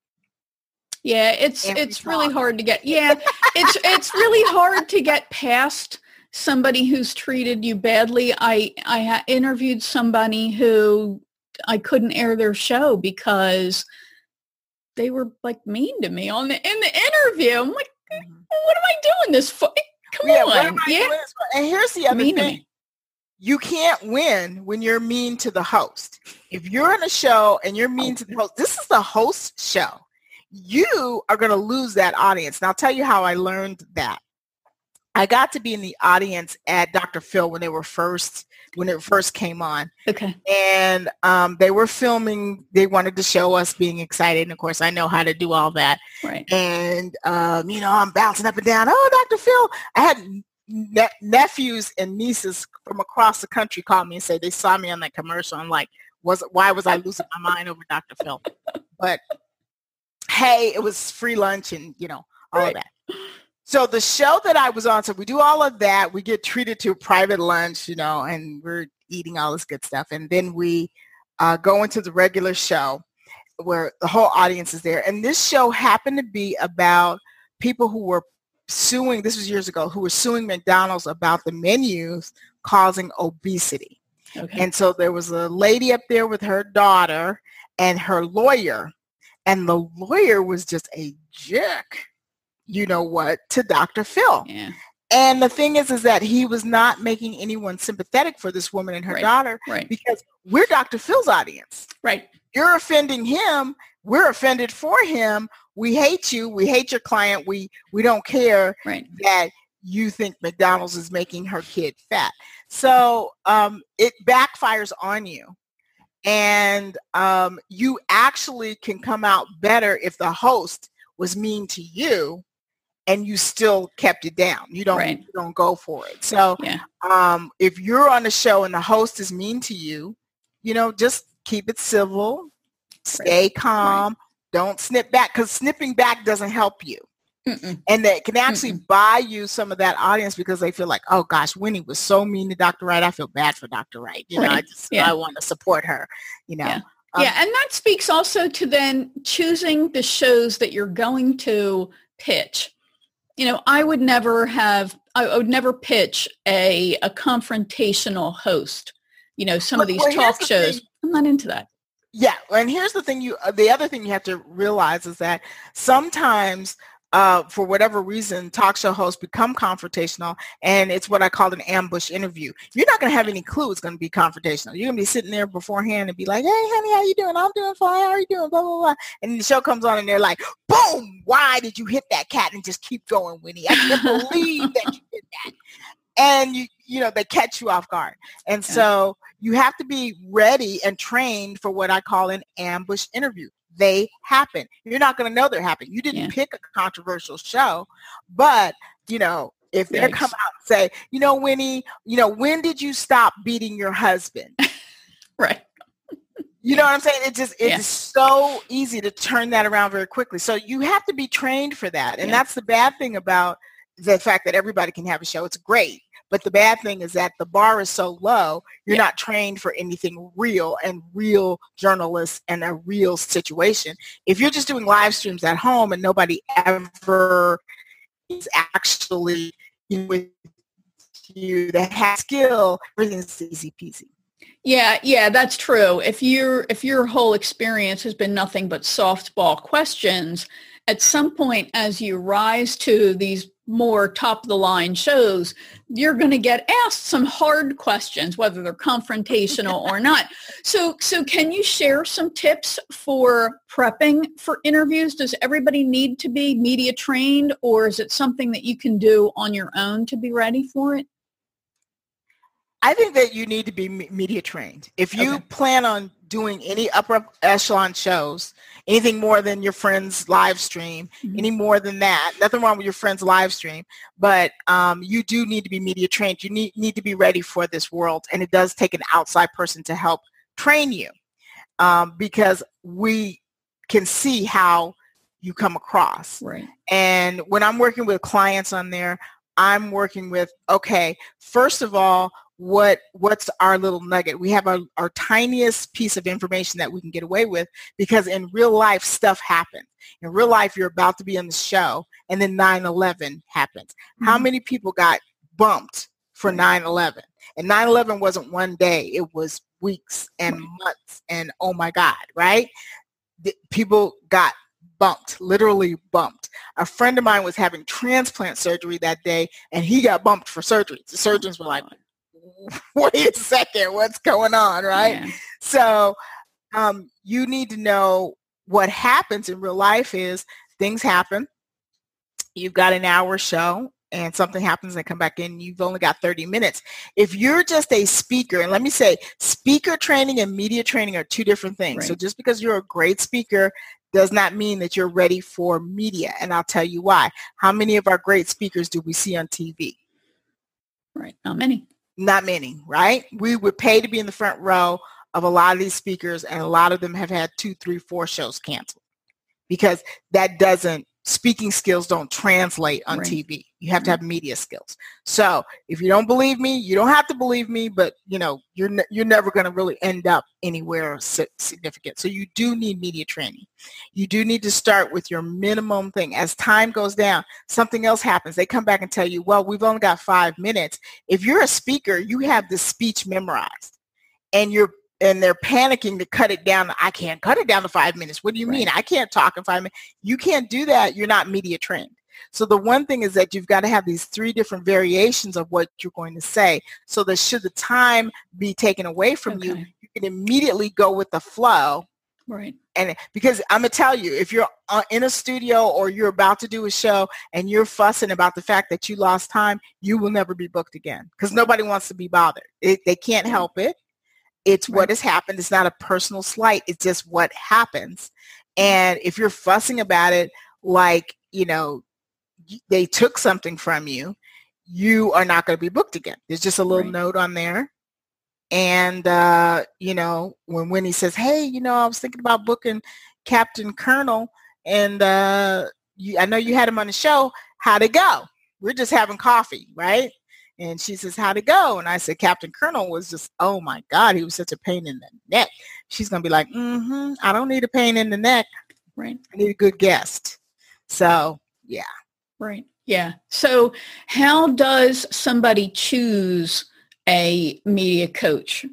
Yeah, it's Every it's really hard to get. Yeah, it's it's really hard to get past somebody who's treated you badly. I I interviewed somebody who I couldn't air their show because they were like mean to me on the in the interview. I'm like, mm-hmm. what am I doing this for? Come Yeah, on, yeah, doing this for? And here's the other mean thing. You can't win when you're mean to the host. If you're in a show and you're mean oh. to the host, this is the host show. You are going to lose that audience. And I'll tell you how I learned that. I got to be in the audience at Dr. Phil when they were first when it first came on. Okay, and um, they were filming. They wanted to show us being excited, and of course, I know how to do all that. right, And um, you know, I'm bouncing up and down. Oh, Dr. Phil! I had ne- nephews and nieces from across the country call me and say they saw me on that commercial. I'm like, was why was I losing my mind over Dr. Phil? But hey, it was free lunch and you know all Right. of that. So the show that I was on, so we do all of that. We get treated to a private lunch, you know, and we're eating all this good stuff. And then we uh, go into the regular show where the whole audience is there. And this show happened to be about people who were suing, this was years ago, who were suing McDonald's about the menus causing obesity. okay, And so there was a lady up there with her daughter and her lawyer. And the lawyer was just a jerk, you know what, to Dr. Phil. yeah, And the thing is, is that he was not making anyone sympathetic for this woman and her Right. daughter right, because we're Dr. Phil's audience. right, You're offending him. We're offended for him. We hate you. We hate your client. We we don't care right, that you think McDonald's is making her kid fat. So um, it backfires on you. And um, you actually can come out better if the host was mean to you and you still kept it down. You don't, Right. you don't go for it. So Yeah. um, if you're on a show and the host is mean to you, you know, just keep it civil, stay calm, don't snip back because snipping back doesn't help you Mm-mm. and they can actually buy you some of that audience because they feel like, oh gosh, Winnie was so mean to Dr. Wright. I feel bad for Dr. Wright. You know, I just Yeah. I want to support her. You know, Yeah. Um, yeah, and that speaks also to then choosing the shows that you're going to pitch. You know, I would never have, I would never pitch a a confrontational host. You know, some of these well, talk the shows. thing. I'm not into that. yeah. And here's the thing: you uh, the other thing you have to realize is that sometimes. Uh, for whatever reason, talk show hosts become confrontational, and it's what I call an ambush interview. You're not going to have any clue it's going to be confrontational. You're going to be sitting there beforehand and be like, "Hey, honey, how you doing? I'm doing fine. How are you doing?" Blah blah blah. And the show comes on, and they're like, "Boom! Why did you hit that cat?" And just keep going, Winnie. I can't believe that you did that. And you, you know, they catch you off guard. And so you have to be ready and trained for what I call an ambush interview. They happen. You're not going to know they're happening. You didn't Yeah. pick a controversial show, but you know, if they come out and say, you know, Winnie, you know, when did you stop beating your husband? <laughs> Right. You know what I'm saying? It just it's Yeah. so easy to turn that around very quickly. So you have to be trained for that. And Yeah. that's the bad thing about the fact that everybody can have a show. It's great. But the bad thing is that the bar is so low, you're yeah. not trained for anything real and real journalists and a real situation. If you're just doing live streams at home and nobody ever is actually with you that has skill, everything's easy peasy. Yeah, yeah, that's true. If your if your whole experience has been nothing but softball questions, at some point as you rise to these more top of the line shows, you're going to get asked some hard questions, whether they're confrontational or <laughs> not. So, so can you share some tips for prepping for interviews? Does everybody need to be media trained or is it something that you can do on your own to be ready for it? I think that you need to be media trained. If you okay. plan on doing any upper echelon shows, anything more than your friend's live stream, mm-hmm. any more than that, nothing wrong with your friend's live stream, but um, you do need to be media trained. You need, need to be ready for this world, and it does take an outside person to help train you um, because we can see how you come across. Right. And when I'm working with clients on there, I'm working with, okay, first of all, what what's our little nugget we have our, our tiniest piece of information that we can get away with because in real life stuff happens in real life you're about to be on the show and then 9-11 happens mm-hmm. how many people got bumped for 9-11 and 9-11 wasn't one day it was weeks and months and oh my god right the, people got bumped, literally bumped. A friend of mine was having transplant surgery that day and he got bumped for surgery. The surgeons were like, <laughs> wait a second, what's going on, right? Yeah. So um, you need to know what happens in real life is things happen. You've got an hour show and something happens and come back in, you've only got 30 minutes. If you're just a speaker, and let me say, speaker training and media training are two different things. Right. So just because you're a great speaker does not mean that you're ready for media. And I'll tell you why. How many of our great speakers do we see on TV? Right, not many not many, right? We would pay to be in the front row of a lot of these speakers, and a lot of them have had two, three, four shows canceled because that doesn't speaking skills don't translate on right. TV. You have to mm-hmm. have media skills. So if you don't believe me, you don't have to believe me, but you know, you're ne- you're never going to really end up anywhere significant. So you do need media training. You do need to start with your minimum thing. As time goes down, something else happens. They come back and tell you, well, we've only got five minutes. If you're a speaker, you have the speech memorized and you're and they're panicking to cut it down. I can't cut it down to five minutes. What do you right. mean? I can't talk in five minutes. You can't do that. You're not media trained. So the one thing is that you've got to have these three different variations of what you're going to say so that should the time be taken away from okay. you, you can immediately go with the flow. Right. And because I'm going to tell you, if you're uh, in a studio or you're about to do a show and you're fussing about the fact that you lost time, you will never be booked again because nobody wants to be bothered. It, they can't help it. It's right. what has happened. It's not a personal slight. It's just what happens. And if you're fussing about it like, you know, they took something from you, you are not going to be booked again. There's just a little right. note on there. And, uh, you know, when Winnie says, hey, you know, I was thinking about booking Captain Colonel and uh, you, I know you had him on the show. How'd it go? We're just having coffee, right? And she says, how'd it go? And I said, Captain Colonel was just, oh my God, he was such a pain in the neck. She's going to be like, mm-hmm, I don't need a pain in the neck. Right. I need a good guest. So, yeah. Right. Yeah. So how does somebody choose a media coach?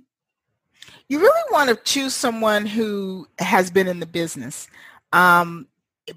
You really want to choose someone who has been in the business. Um,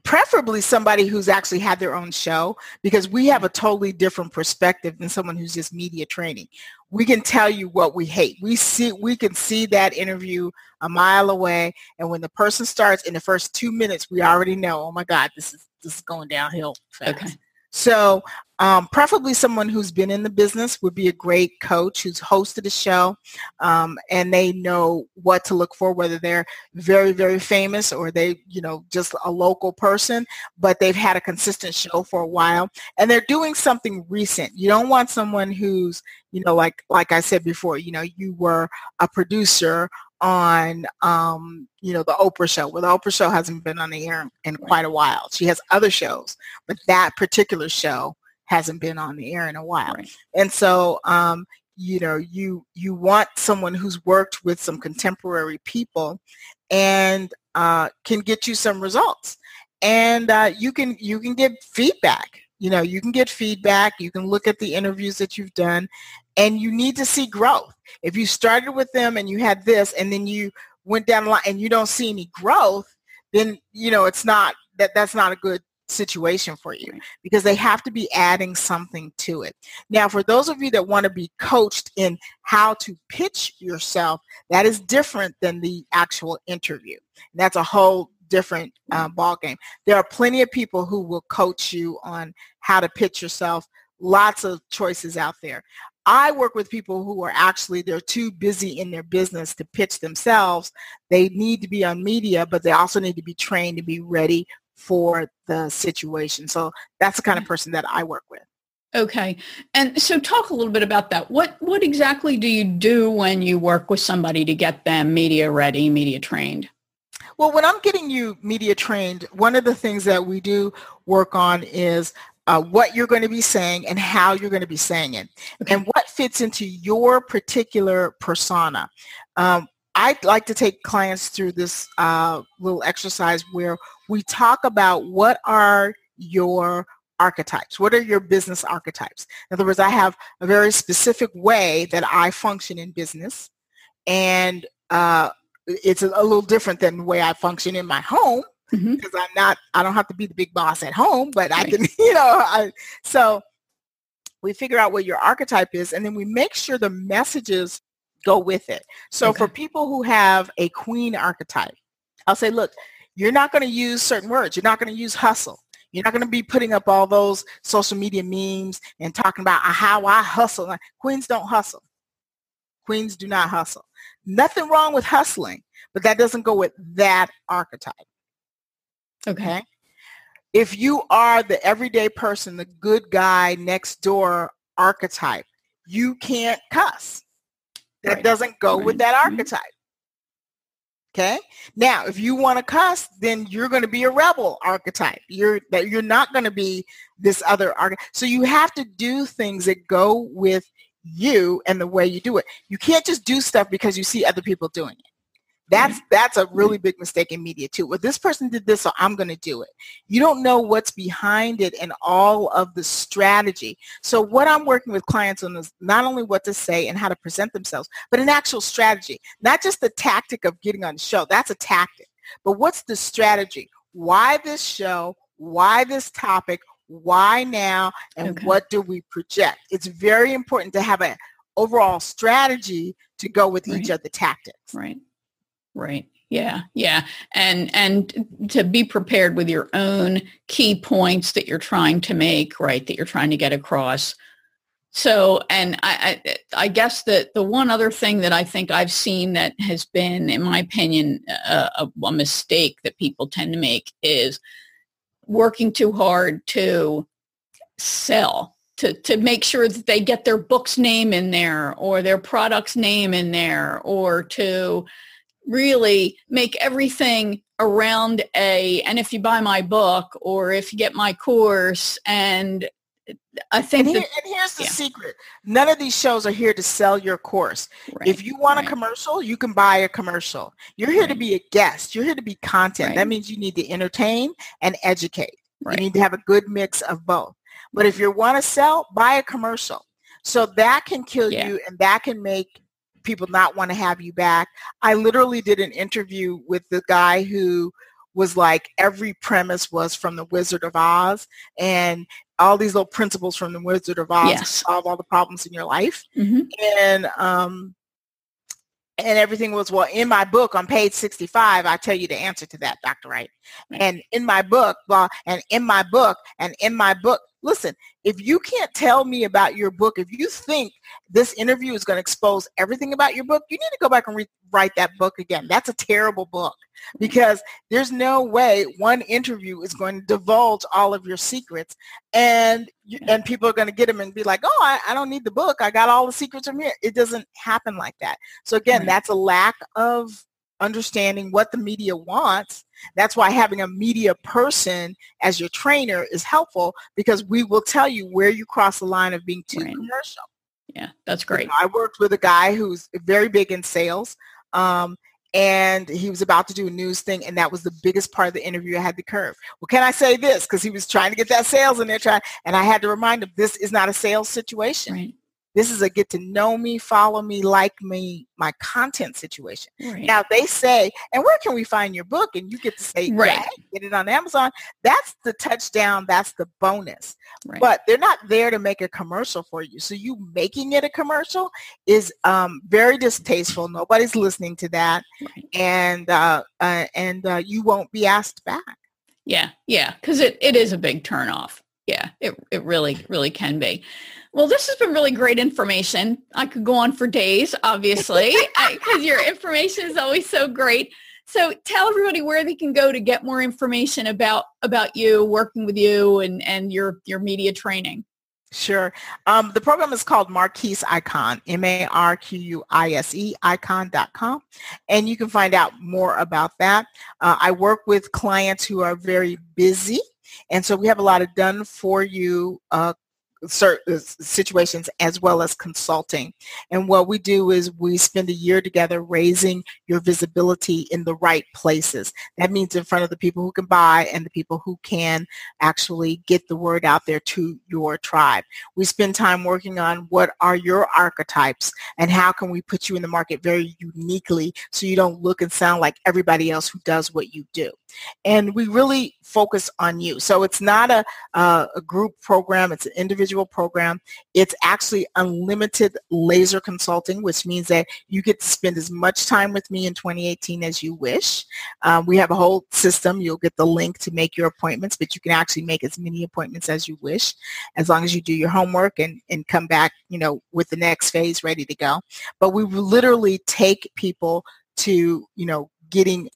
preferably somebody who's actually had their own show because we have a mm-hmm. totally different perspective than someone who's just media training. We can tell you what we hate. We see we can see that interview a mile away and when the person starts in the first 2 minutes we already know, oh my god, this is this is going downhill fast. Okay. So um, preferably someone who's been in the business would be a great coach who's hosted a show um, and they know what to look for, whether they're very, very famous or they, you know, just a local person, but they've had a consistent show for a while and they're doing something recent. You don't want someone who's, you know, like, like I said before, you know, you were a producer on um, you know the Oprah show. Well, the Oprah show hasn't been on the air in quite a while. She has other shows, but that particular show hasn't been on the air in a while. Right. And so, um, you know, you you want someone who's worked with some contemporary people and uh, can get you some results. And uh, you can you can get feedback. You know, you can get feedback. You can look at the interviews that you've done, and you need to see growth. If you started with them and you had this, and then you went down the line and you don't see any growth, then you know it's not that that's not a good situation for you because they have to be adding something to it. Now, for those of you that want to be coached in how to pitch yourself, that is different than the actual interview. That's a whole different uh, ball game. There are plenty of people who will coach you on how to pitch yourself. Lots of choices out there. I work with people who are actually they're too busy in their business to pitch themselves. They need to be on media, but they also need to be trained to be ready for the situation. So that's the kind of person that I work with. Okay. And so talk a little bit about that. What what exactly do you do when you work with somebody to get them media ready, media trained? Well, when I'm getting you media trained, one of the things that we do work on is uh, what you're going to be saying and how you're going to be saying it okay. and what fits into your particular persona. Um, I like to take clients through this uh, little exercise where we talk about what are your archetypes? What are your business archetypes? In other words, I have a very specific way that I function in business, and uh, it's a, a, little different than the way I function in my home because mm-hmm. I'm not. I don't have to be the big boss at home, but right. I can. <laughs> You know, I, so we figure out what your archetype is, and then we make sure the messages go with it. So okay. for people who have a queen archetype, I'll say, look, you're not going to use certain words. You're not going to use hustle. You're not going to be putting up all those social media memes and talking about how I hustle. Queens don't hustle. Queens do not hustle. Nothing wrong with hustling, but that doesn't go with that archetype. Okay. If you are the everyday person, the good guy next door archetype, you can't cuss. That right. doesn't go right. with that mm-hmm. archetype. Okay. Now, if you want to cuss, then you're going to be a rebel archetype. You're that you're not going to be this other archetype. So you have to do things that go with you and the way you do it. You can't just do stuff because you see other people doing it. That's that's a really big mistake in media too. Well, this person did this, so I'm going to do it. You don't know what's behind it and all of the strategy. So what I'm working with clients on is not only what to say and how to present themselves, but an actual strategy. Not just the tactic of getting on the show. That's a tactic. But what's the strategy? Why this show? Why this topic? Why now? And okay. what do we project? It's very important to have an overall strategy to go with right. each of the tactics. Right. Right. Yeah. Yeah. And and to be prepared with your own key points that you're trying to make, right, that you're trying to get across. So, and I, I, I guess that the one other thing that I think I've seen that has been, in my opinion, a, a mistake that people tend to make is working too hard to sell to, to make sure that they get their book's name in there or their product's name in there or to really make everything around a and if you buy my book or if you get my course and I think and, here, that, and here's the yeah. secret. None of these shows are here to sell your course. Right. If you want right. a commercial, you can buy a commercial. You're here right. to be a guest. You're here to be content. That means you need to entertain and educate. You need to have a good mix of both. But if you want to sell, buy a commercial. So that can kill yeah. you and that can make people not want to have you back. I literally did an interview with the guy who was like every premise was from the Wizard of Oz and all these little principles from the Wizard of Oz yes. solve all the problems in your life. Mm-hmm. And um and everything was well in my book on page 65 i tell you the answer to that dr wright and in my book well and in my book and in my book listen if you can't tell me about your book, if you think this interview is going to expose everything about your book, you need to go back and rewrite that book again. That's a terrible book because there's no way one interview is going to divulge all of your secrets and and people are going to get them and be like, oh, I, I don't need the book. I got all the secrets from here. It doesn't happen like that. So again, that's a lack of understanding what the media wants. That's why having a media person as your trainer is helpful because we will tell you where you cross the line of being too right. commercial. Yeah, that's great. You know, I worked with a guy who's very big in sales. Um, and he was about to do a news thing and that was the biggest part of the interview i had to curve well can i say this because he was trying to get that sales in there trying and i had to remind him this is not a sales situation right. This is a get to know me, follow me, like me, my content situation. Right. Now they say, and where can we find your book? And you get to say, right. Yeah, get it on Amazon. That's the touchdown. That's the bonus. Right. But they're not there to make a commercial for you. So you making it a commercial is um, very distasteful. Nobody's listening to that, and uh, uh, and uh, you won't be asked back. Yeah, yeah, because it, it is a big turnoff. Yeah, it it really really can be. Well, this has been really great information. I could go on for days, obviously, <laughs> because your information is always so great. So tell everybody where they can go to get more information about about you, working with you, and and your your media training. Sure. Um, the program is called Marquise Icon, M-A-R-Q-U-I-S-E, icon.com. And you can find out more about that. Uh, I work with clients who are very busy. And so we have a lot of done for you uh, uh, situations as well as consulting. And what we do is we spend a year together raising your visibility in the right places. That means in front of the people who can buy and the people who can actually get the word out there to your tribe. We spend time working on what are your archetypes and how can we put you in the market very uniquely so you don't look and sound like everybody else who does what you do. And we really focus on you. So it's not a, uh, a group program. It's an individual program. It's actually unlimited laser consulting, which means that you get to spend as much time with me in 2018 as you wish. Um, we have a whole system. You'll get the link to make your appointments, but you can actually make as many appointments as you wish, as long as you do your homework and, and come back, you know, with the next phase ready to go. But we literally take people to, you know, getting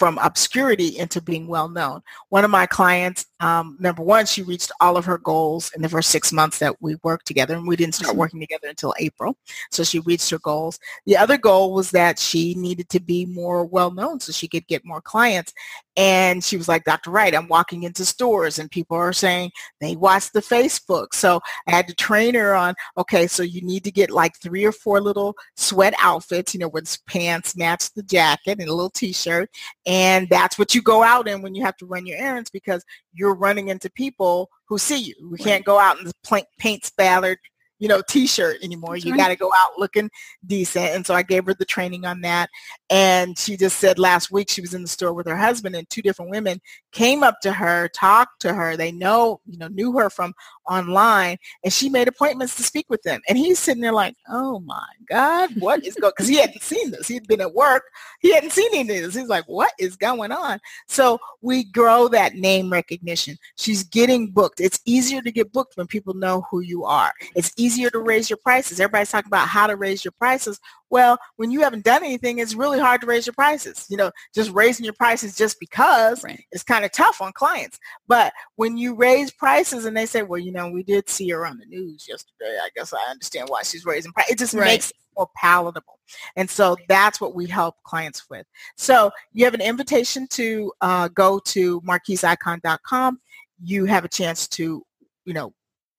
from obscurity into being well known. One of my clients, um, number one, she reached all of her goals in the first six months that we worked together, and we didn't start mm-hmm. working together until April. So she reached her goals. The other goal was that she needed to be more well known so she could get more clients. And she was like, Dr. Wright, I'm walking into stores and people are saying they watch the Facebook. So I had to train her on, okay, so you need to get like three or four little sweat outfits, you know, with pants match the jacket and a little t-shirt. And that's what you go out in when you have to run your errands because you're running into people who see you. We can't go out in the paint spattered you know, t-shirt anymore. That's you right. got to go out looking decent. And so I gave her the training on that. And she just said last week she was in the store with her husband and two different women came up to her, talked to her. They know, you know, knew her from online and she made appointments to speak with them. And he's sitting there like, oh my God, what is going, because he hadn't seen this. He'd been at work. He hadn't seen any of this. He's like, what is going on? So we grow that name recognition. She's getting booked. It's easier to get booked when people know who you are. It's easier to raise your prices. Everybody's talking about how to raise your prices. Well, when you haven't done anything, it's really hard to raise your prices. You know, just raising your prices just because right. it's kind of tough on clients. But when you raise prices and they say, well, you know, we did see her on the news yesterday. I guess I understand why she's raising prices. It just right. makes it more palatable. And so that's what we help clients with. So you have an invitation to uh, go to marquiseicon.com. You have a chance to, you know,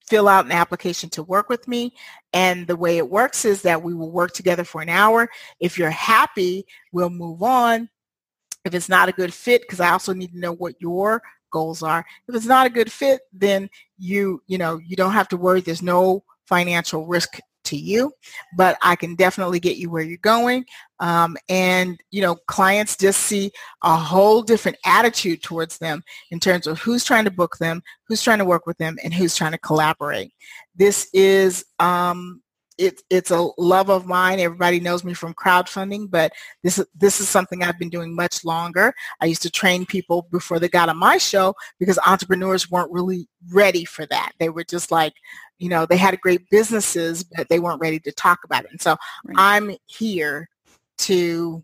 fill out an application to work with me. And the way it works is that we will work together for an hour. If you're happy, we'll move on. If it's not a good fit, because I also need to know what your goals are. If it's not a good fit, then you, you know, you don't have to worry. There's no financial risk to you, but I can definitely get you where you're going. Um, and, you know, clients just see a whole different attitude towards them in terms of who's trying to book them, who's trying to work with them, and who's trying to collaborate. This is um, it, it's a love of mine. Everybody knows me from crowdfunding, but this this is something I've been doing much longer. I used to train people before they got on my show because entrepreneurs weren't really ready for that. They were just like, you know, they had great businesses, but they weren't ready to talk about it. And so right. I'm here to,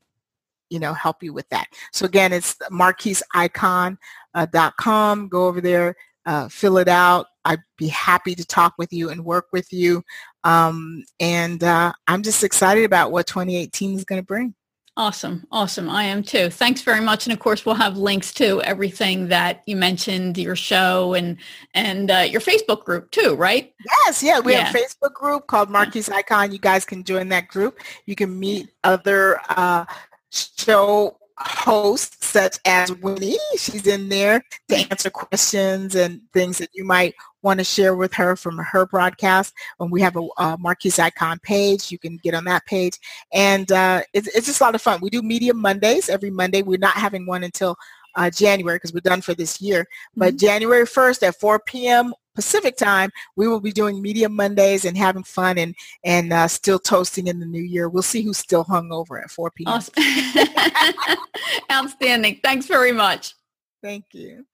you know, help you with that. So again, it's marquiseicon.com. Uh, Go over there, uh, fill it out. I'd be happy to talk with you and work with you. Um, and uh, I'm just excited about what 2018 is going to bring. Awesome. Awesome. I am too. Thanks very much. And of course, we'll have links to everything that you mentioned, your show and, and uh, your Facebook group too, right? Yes. Yeah. We yeah. have a Facebook group called Marquise Icon. You guys can join that group. You can meet other uh, show hosts such as Winnie. She's in there to answer questions and things that you might want to share with her from her broadcast. And we have a, a Marquise Icon page. You can get on that page. And uh, it's, it's just a lot of fun. We do Media Mondays every Monday. We're not having one until uh, January because we're done for this year. But mm-hmm. January 1st at 4 p.m. Pacific time, we will be doing Media Mondays and having fun and and uh, still toasting in the new year. We'll see who's still hung over at 4 p.m. Awesome. <laughs> Outstanding. Thanks very much. Thank you.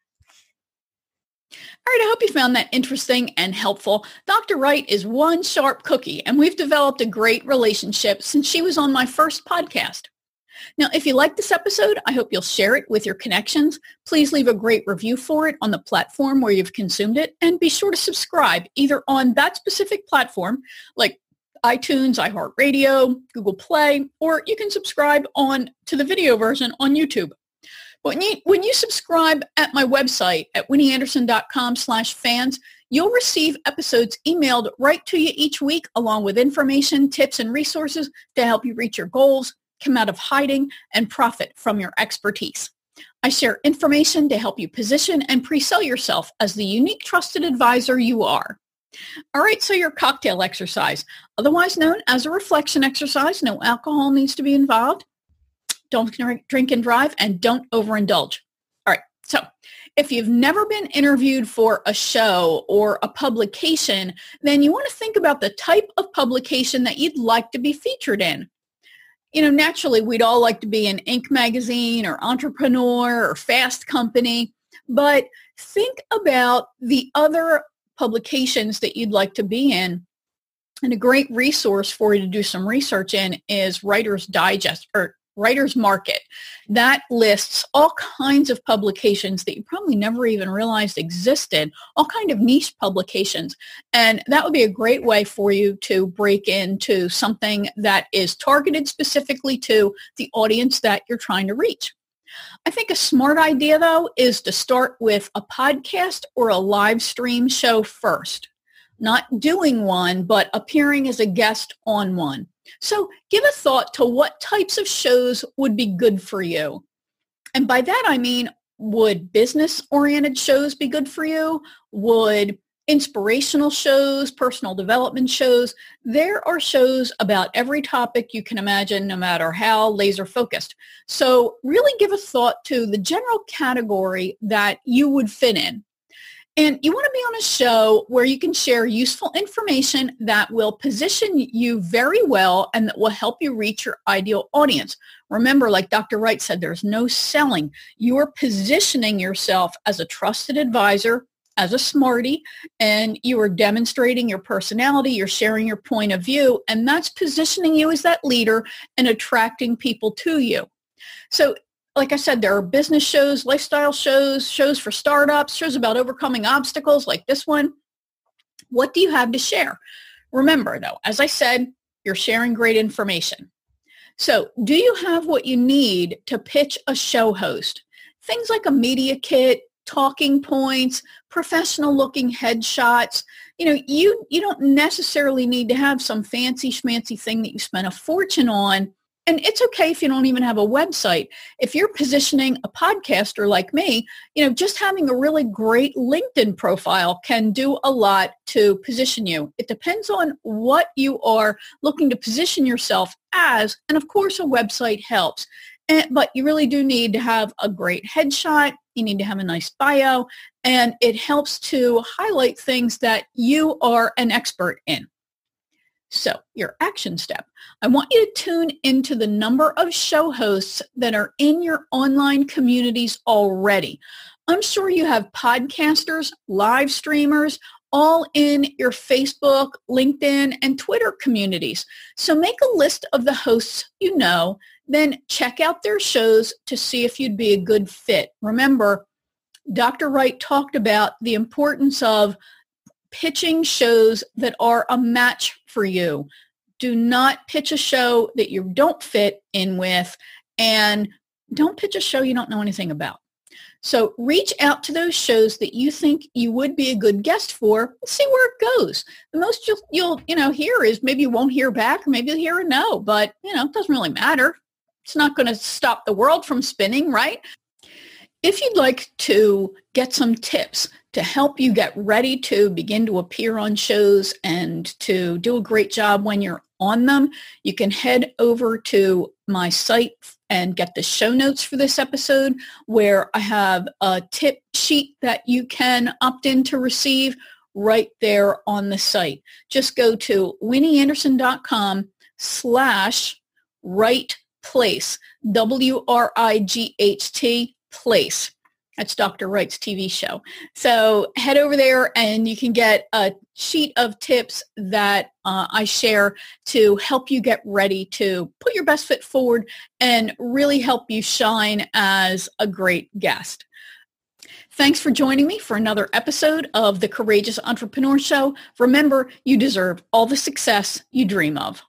All right, I hope you found that interesting and helpful. Dr. Wright is one sharp cookie, and we've developed a great relationship since she was on my first podcast. Now, if you like this episode, I hope you'll share it with your connections. Please leave a great review for it on the platform where you've consumed it, and be sure to subscribe either on that specific platform, like iTunes, iHeartRadio, Google Play, or you can subscribe on to the video version on YouTube. When you, when you subscribe at my website at winnieanderson.com slash fans, you'll receive episodes emailed right to you each week along with information, tips, and resources to help you reach your goals, come out of hiding, and profit from your expertise. I share information to help you position and pre-sell yourself as the unique trusted advisor you are. All right, so your cocktail exercise, otherwise known as a reflection exercise, no alcohol needs to be involved don't drink and drive, and don't overindulge. All right. So if you've never been interviewed for a show or a publication, then you want to think about the type of publication that you'd like to be featured in. You know, naturally, we'd all like to be in Inc. magazine or Entrepreneur or Fast Company, but think about the other publications that you'd like to be in. And a great resource for you to do some research in is Writer's Digest or Writer's Market. That lists all kinds of publications that you probably never even realized existed, all kind of niche publications. And that would be a great way for you to break into something that is targeted specifically to the audience that you're trying to reach. I think a smart idea though is to start with a podcast or a live stream show first. Not doing one, but appearing as a guest on one. So give a thought to what types of shows would be good for you. And by that, I mean, would business-oriented shows be good for you? Would inspirational shows, personal development shows. There are shows about every topic you can imagine, no matter how laser focused. So really give a thought to the general category that you would fit in. And you want to be on a show where you can share useful information that will position you very well and that will help you reach your ideal audience. Remember, like Dr. Wright said, there's no selling. You're positioning yourself as a trusted advisor, as a smarty, and you are demonstrating your personality, you're sharing your point of view, and that's positioning you as that leader and attracting people to you. So like I said, there are business shows, lifestyle shows, shows for startups, shows about overcoming obstacles like this one. What do you have to share? Remember though, as I said, you're sharing great information. So do you have what you need to pitch a show host? Things like a media kit, talking points, professional looking headshots. You know, you, you don't necessarily need to have some fancy schmancy thing that you spent a fortune on and it's okay if you don't even have a website. If you're positioning a podcaster like me, you know, just having a really great LinkedIn profile can do a lot to position you. It depends on what you are looking to position yourself as. And of course, a website helps. And, but you really do need to have a great headshot. You need to have a nice bio. And it helps to highlight things that you are an expert in. So your action step. I want you to tune into the number of show hosts that are in your online communities already. I'm sure you have podcasters, live streamers, all in your Facebook, LinkedIn, and Twitter communities. So make a list of the hosts you know, then check out their shows to see if you'd be a good fit. Remember, Dr. Wright talked about the importance of pitching shows that are a match for you. Do not pitch a show that you don't fit in with and don't pitch a show you don't know anything about. So reach out to those shows that you think you would be a good guest for. and See where it goes. The most you'll, you'll you know hear is maybe you won't hear back, or maybe you'll hear a no. But you know it doesn't really matter. It's not going to stop the world from spinning, right? If you'd like to get some tips to help you get ready to begin to appear on shows and to do a great job when you're on them, you can head over to my site and get the show notes for this episode where I have a tip sheet that you can opt in to receive right there on the site. Just go to winnieanderson.com slash Wright place, W-R-I-G-H-T place. That's Dr. Wright's TV show. So head over there and you can get a sheet of tips that uh, I share to help you get ready to put your best foot forward and really help you shine as a great guest. Thanks for joining me for another episode of the Courageous Entrepreneur Show. Remember, you deserve all the success you dream of.